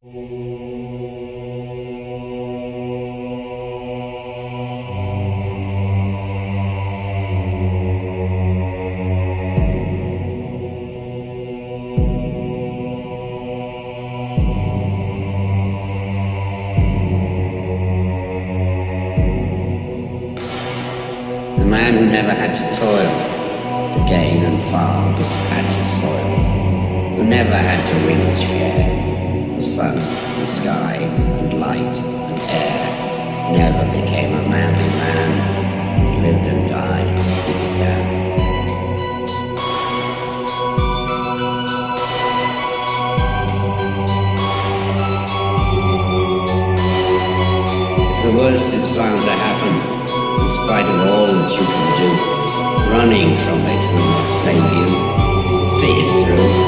The man who never had to toil to gain and farm his patch of soil, who never had to win his share, the sun and sky and light and air, never became a manly man, but lived and died as he. If the worst is bound to happen, in spite of all that you can do, running from it will not save you. See it through.